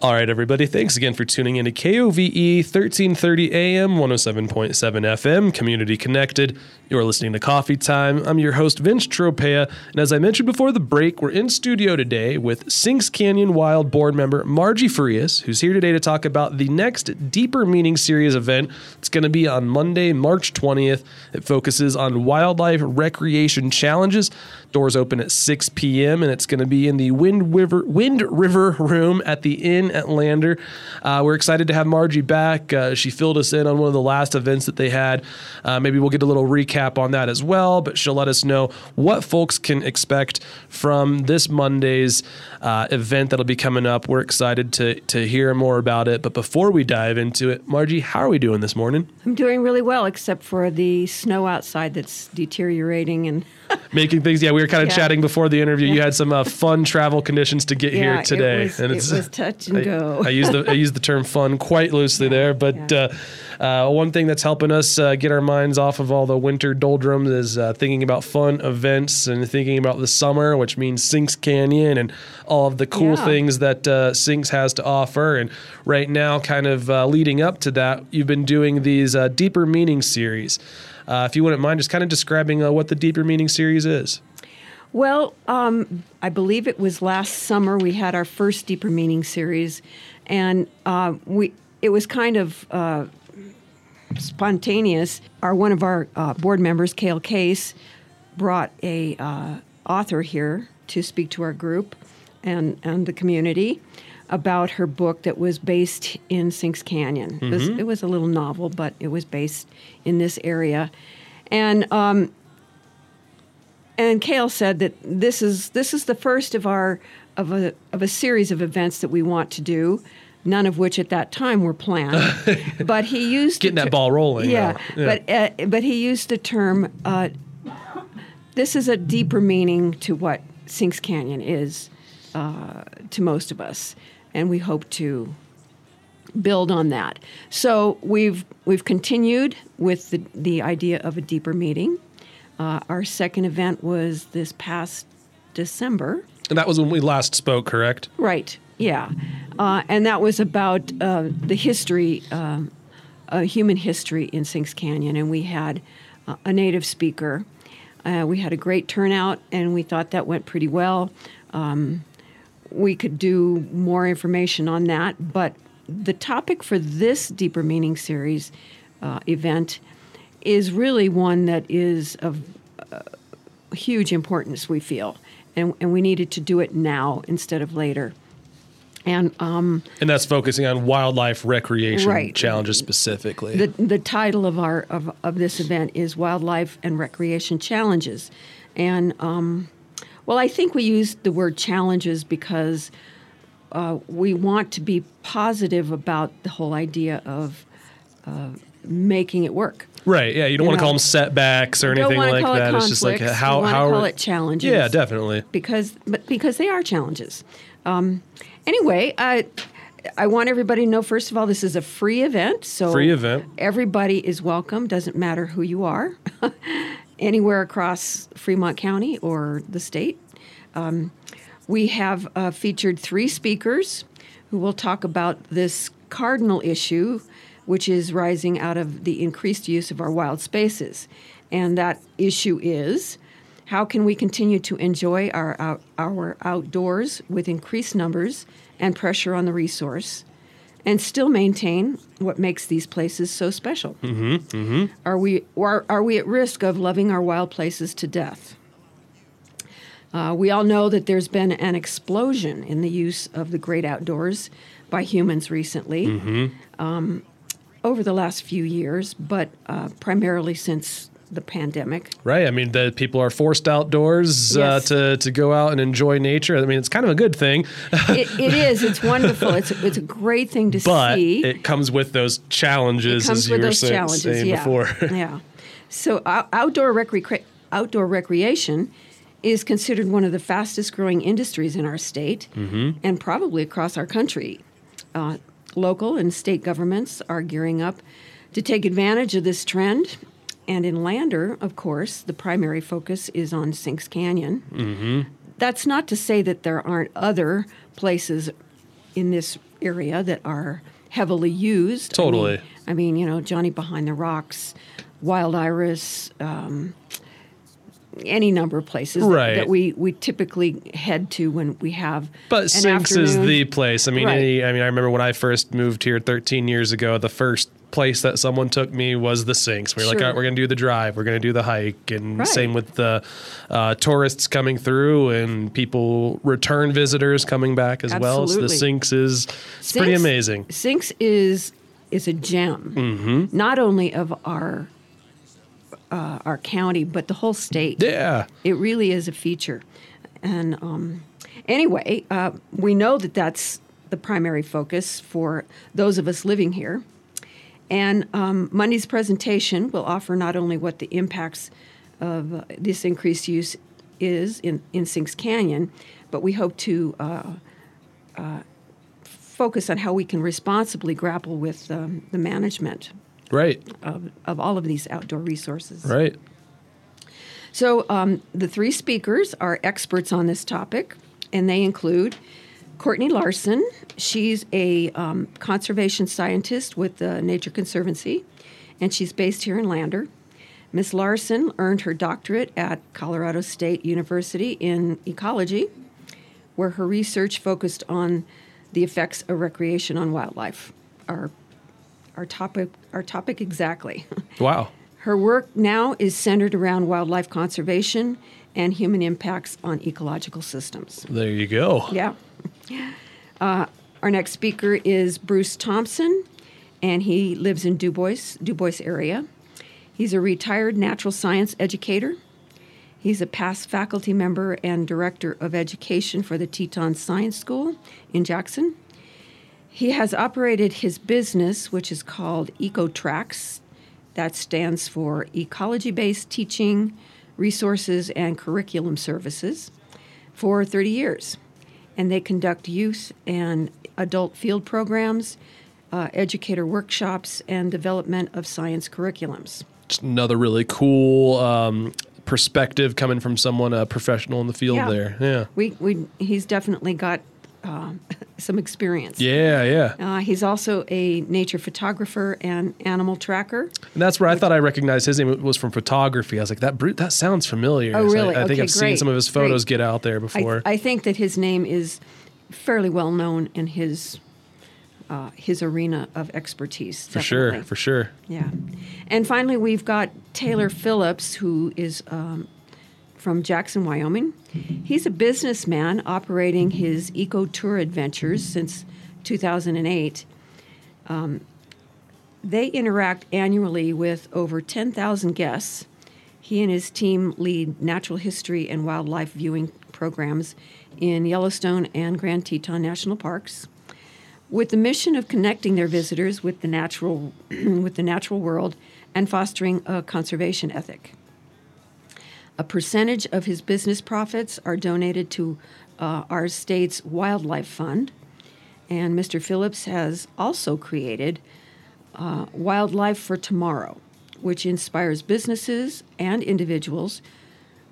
All right, everybody. Thanks again for tuning in to KOVE 1330 AM, 107.7 FM, community connected. You're listening to Coffee Time. I'm your host, Vince Tropea. And as I mentioned before the break, we're in studio today with Sinks Canyon Wild board member Margie Farias, who's here today to talk about the next Deeper Meaning Series event. It's going to be on Monday, March 20th. It focuses on wildlife recreation challenges. Doors open at 6 p.m. and it's going to be in the Wind River, Wind River Room at the Inn at Lander. Uh, we're excited to have Margie back. Uh, she filled us in on one of the last events that they had. Uh, maybe we'll get a little recap on that as well, but she'll let us know what folks can expect from this Monday's uh, event that'll be coming up. We're excited to, to hear more about it. But before we dive into it, Margie, how are we doing this morning? I'm doing really well, except for the snow outside that's deteriorating and making things. Yeah, we were kind of Yeah. chatting before the interview. You had some uh, fun travel conditions to get Yeah, here it today, was- it was touch and I, go. I use the I use the term fun quite loosely there, but yeah. uh, uh, one thing that's helping us uh, get our minds off of all the winter doldrums is uh, thinking about fun events and thinking about the summer, which means Sinks Canyon and all of the cool Yeah. things that uh, Sinks has to offer. And right now, kind of uh, leading up to that, you've been doing these uh, deeper meaning series. Uh, if you wouldn't mind, just kind of describing uh, what the deeper meaning series is. Well, um, I believe it was last summer we had our first deeper meaning series, and uh, we it was kind of uh, spontaneous. Our one of our uh, board members, Cale Case, brought a uh, author here to speak to our group and and the community about her book that was based in Sinks Canyon. It, was, it was a little novel, but it was based in this area, and um, and Cale said that this is this is the first of our of a of a series of events that we want to do. None of which at that time were planned, but he used Getting the that ball rolling. Yeah, now. but uh, but he used the term. Uh, this is a deeper meaning to what Sinks Canyon is uh, to most of us, and we hope to build on that. So we've we've continued with the the idea of a deeper meeting. Uh, our second event was this past December. and that was when we last spoke, correct? Right. Yeah, uh, and that was about uh, the history, um, uh, human history in Sinks Canyon, and we had uh, a native speaker. Uh, we had a great turnout, and we thought that went pretty well. Um, we could do more information on that, but the topic for this deeper meaning series uh, event is really one that is of uh, huge importance. We feel, and and we needed to do it now instead of later. And um, And that's focusing on wildlife recreation Right. challenges specifically. the the title of our of, of this event is Wildlife and Recreation Challenges, and um, well, I think we used the word challenges because uh, we want to be positive about the whole idea of uh, making it work. right. Yeah. You don't you want to call them setbacks or anything like call that. it It's just like how want how to call it challenges. Yeah, definitely. because but because they are challenges. Um, anyway, I I want everybody to know first of all this is a free event, so Free event. Everybody is welcome. Doesn't matter who you are, anywhere across Fremont County or the state. Um, we have uh, featured three speakers who will talk about this cardinal issue, which is rising out of the increased use of our wild spaces. And that issue is how can we continue to enjoy our, out, our outdoors with increased numbers and pressure on the resource and still maintain what makes these places so special? Mm-hmm, Are, we, are, are we at risk of loving our wild places to death? Uh, we all know that there's been an explosion in the use of the great outdoors by humans recently, um, over the last few years, but uh, primarily since the pandemic. Right. I mean, the people are forced outdoors uh, to to go out and enjoy nature. I mean, it's kind of a good thing, It, it is. It's wonderful. It's a, it's a great thing to but see. it comes with those challenges, comes as you with were those say- challenges. saying yeah. before. yeah. So out- outdoor recre- outdoor recreation is considered one of the fastest growing industries in our state Mm-hmm. and probably across our country. Uh, local and state governments are gearing up to take advantage of this trend. And in Lander, of course, the primary focus is on Sinks Canyon. That's not to say that there aren't other places in this area that are heavily used. I mean- Totally. I mean, you know, Johnny Behind the Rocks, Wild Iris, um, any number of places that- Right. that, we, we typically head to when we have. But Sinks is the place. I mean, Right. any, I mean, I remember when I first moved here 13 years ago. The first place that someone took me was the Sinks. We were like, Sure. All right, we're going to do the drive. We're going to do the hike, and Right. same with the uh, tourists coming through and people return visitors coming back as well. So the Sinks is it's pretty amazing. Sinks is is a gem, Mm-hmm. not only of our uh, our county but the whole state. Yeah. It really is a feature. And um, anyway, uh, we know that that's the primary focus for those of us living here. And um, Monday's presentation will offer not only what the impacts of uh, this increased use is in, in Sinks Canyon, but we hope to uh, uh, focus on how we can responsibly grapple with um, the management Right. of, of all of these outdoor resources. Right. So, um, the three speakers are experts on this topic, and they include Courtney Larson. She's a um, conservation scientist with the Nature Conservancy, and she's based here in Lander. Miss Larson earned her doctorate at Colorado State University in ecology, where her research focused on the effects of recreation on wildlife. Our, our topic, our topic exactly. Wow. Her work now is centered around wildlife conservation and human impacts on ecological systems. There you go. Yeah. Uh, our next speaker is Bruce Thompson, and he lives in Dubois, Du Bois area. He's a retired natural science educator. He's a past faculty member and director of education for the Teton Science School in Jackson. He has operated his business, which is called EcoTracks. That stands for Ecology Based Teaching, Resources, and Curriculum Services, for 30 years. And they conduct youth and adult field programs, uh, educator workshops, and development of science curriculums. Just another really cool um, perspective coming from someone a professional in the field Yeah. there. Yeah. We, we, he's definitely got uh, some experience. Yeah, yeah. Uh, he's also a nature photographer and animal tracker. And that's where I thought I recognized his name was from photography. I was like, that brute, that sounds familiar. Oh, really? I, I think Okay, I've seen some of his photos great. get out there before. I think that his name is fairly well known in his uh, his arena of expertise. for sure, for sure. Yeah. And finally, we've got Taylor Phillips, who is um, from Jackson, Wyoming. He's a businessman operating his eco tour adventures since 2008. Um, they interact annually with over 10,000 guests. He and his team lead natural history and wildlife viewing programs in Yellowstone and Grand Teton National Parks with the mission of connecting their visitors with the natural with the natural world and fostering a conservation ethic. A percentage of his business profits are donated to uh, our state's wildlife fund, and Mr. Phillips has also created uh, Wildlife for Tomorrow, which inspires businesses and individuals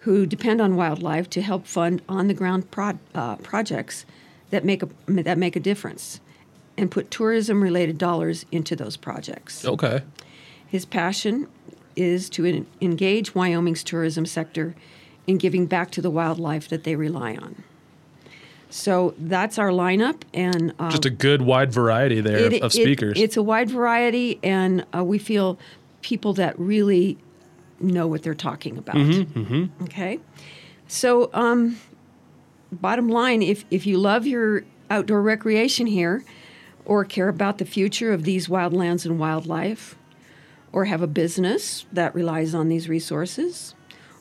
who depend on wildlife to help fund on-the-ground pro- uh, projects that make a that make a difference, and put tourism-related dollars into those projects. Okay. His passion is to en- engage Wyoming's tourism sector in giving back to the wildlife that they rely on. So that's our lineup, and uh, Just a good wide variety there it- of, of it- speakers. it's a wide variety, and uh, we feel people that really know what they're talking about. Mm-hmm, Okay, so um, bottom line, if if you love your outdoor recreation here, or care about the future of these wildlands and wildlife, or have a business that relies on these resources,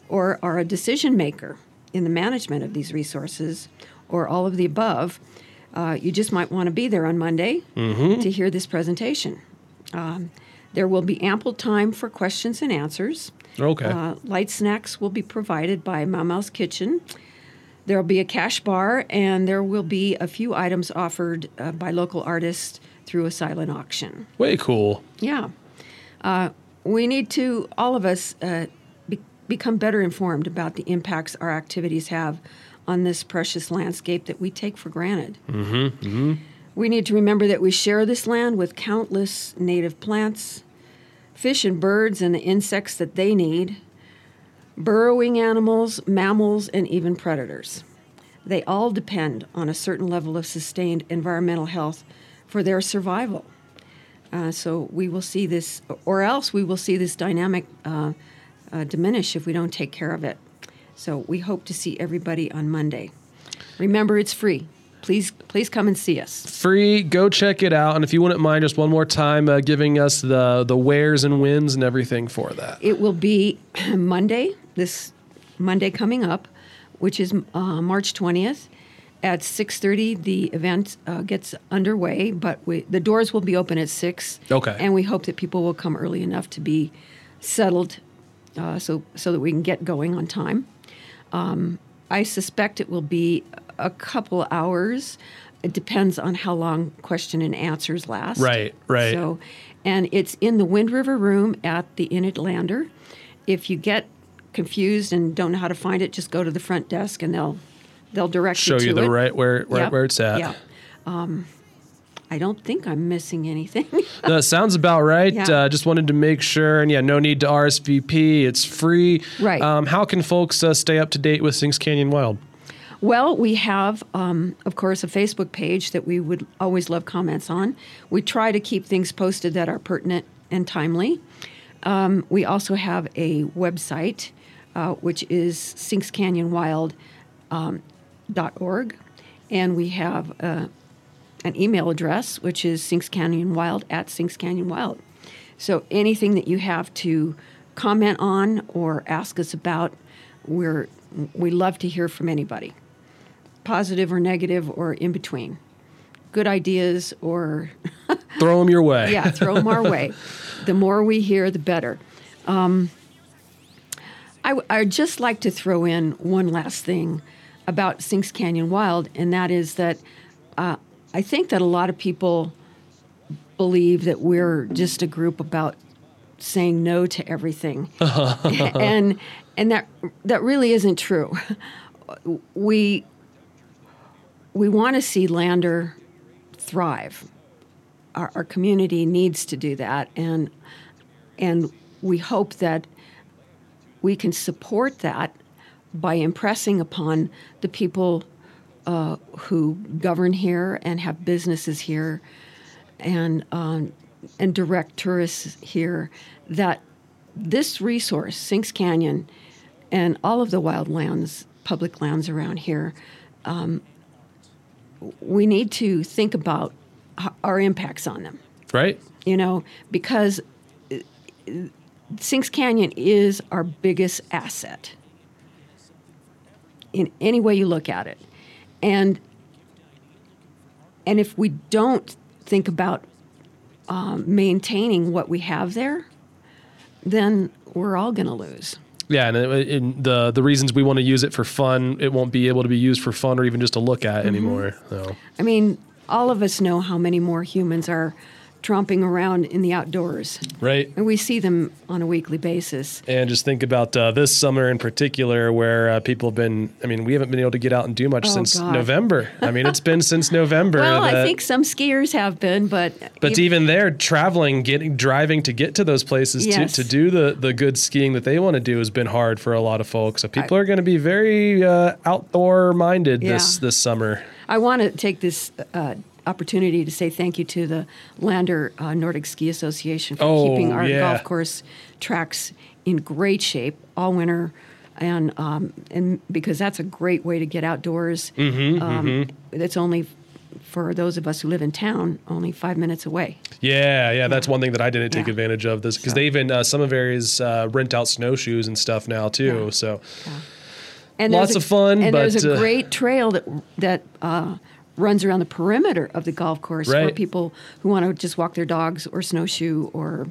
or are a decision maker in the management of these resources, or all of the above, uh, you just might want to be there on Monday to hear this presentation. Um, there will be ample time for questions and answers. okay. Uh, light snacks will be provided by Mama's Kitchen. There will be a cash bar, and there will be a few items offered uh, by local artists through a silent auction. Way cool. Yeah. Uh, we need to, all of us, uh, be- become better informed about the impacts our activities have on this precious landscape that we take for granted. We need to remember that we share this land with countless native plants, fish and birds, and the insects that they need, burrowing animals, mammals, and even predators. They all depend on a certain level of sustained environmental health for their survival. Uh, so we will see this, or else we will see this dynamic uh, uh, diminish if we don't take care of it. So we hope to see everybody on Monday. Remember, it's free. Please, please come and see us. Free. Go check it out. And if you wouldn't mind, just one more time, uh, giving us the the wheres and wins and everything for that. It will be Monday, this Monday coming up, which is uh, March twentieth. At six thirty, the event uh, gets underway, but we, the doors will be open at six. Okay. And we hope that people will come early enough to be settled, uh, so so that we can get going on time. Um, I suspect it will be a couple hours. It depends on how long question and answers last. Right, right. So, and it's in the Wind River Room at the Inn at Lander. If you get confused and don't know how to find it, just go to the front desk and they'll they'll direct Show you to you the it. right where where, Yep, where it's at. Yeah. Um, I don't think I'm missing anything. That sounds about right. Yeah. Uh, just wanted to make sure, and yeah, no need to RSVP. It's free. Right. Um, how can folks uh, stay up to date with Sinks Canyon Wild? Well, we have, um, of course, a Facebook page that we would always love comments on. We try to keep things posted that are pertinent and timely. Um, we also have a website, uh, which is sinkscanyonwild.org, um, dot org. and we have uh, an email address, which is sinkscanyonwild at sinkscanyonwild. So anything that you have to comment on or ask us about, we're we love to hear from anybody, positive or negative or in between, good ideas or Throw them your way. yeah, throw them our way. The more we hear, the better. Um, I, w- I'd just like to throw in one last thing about Sinks Canyon Wild, and that is that uh, I think that a lot of people believe that we're just a group about saying no to everything, and and that that really isn't true. We we want to see Lander thrive. Our, our community needs to do that, and and we hope that we can support that by impressing upon the people uh, who govern here and have businesses here and um, and direct tourists here that this resource, Sinks Canyon, and all of the wildlands, public lands around here, um, we need to think about our impacts on them Right. you know, because uh, Sinks Canyon is our biggest asset in any way you look at it. And and if we don't think about um, maintaining what we have there, then we're all going to lose. Yeah, and, it, and the the reasons we want to use it for fun, it won't be able to be used for fun or even just to look Mm-hmm. at anymore. So. I mean, all of us know how many more humans are tromping around in the outdoors, Right. and we see them on a weekly basis. And just think about uh, this summer in particular, where uh, people have been. I mean, we haven't been able to get out and do much Oh, since God. November. I mean, it's been since November. Well, I think some skiers have been, but But you- even there, traveling, getting, driving to get to those places Yes. to, to do the, the good skiing that they want to do has been hard for a lot of folks. So people I- are going to be very uh, outdoor minded this this summer. I want to take this uh, opportunity to say thank you to the Lander uh, Nordic Ski Association for Oh, keeping our yeah. golf course tracks in great shape all winter. And um, and because that's a great way to get outdoors. Mm-hmm, um, It's only for those of us who live in town, only five minutes away. Yeah, yeah, that's one thing that I didn't take Yeah. advantage of this because So- they even uh, some of areas uh, rent out snowshoes and stuff now too. Yeah. So And Lots a- of fun, And there's a uh, great trail that that uh, runs around the perimeter of the golf course for people who want to just walk their dogs or snowshoe or,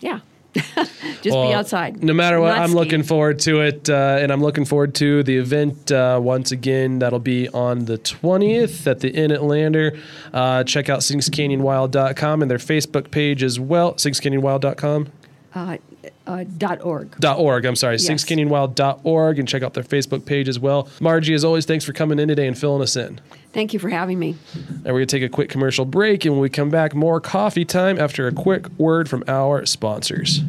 yeah, just be outside. No matter what, Not I'm skiing. looking forward to it, uh, and I'm looking forward to the event uh, once again. That'll be on the 20th at the Inn at Lander. Uh, check out sinkscanyonwild.com and their Facebook page as well. Sinkscanyonwild.com. Uh, Uh, dot org. Dot org. I'm sorry, Yes. sinkscanyonwild.org, and check out their Facebook page as well. Margie, as always, thanks for coming in today and filling us in. Thank you for having me. And we're going to take a quick commercial break, and when we come back, more coffee time after a quick word from our sponsors.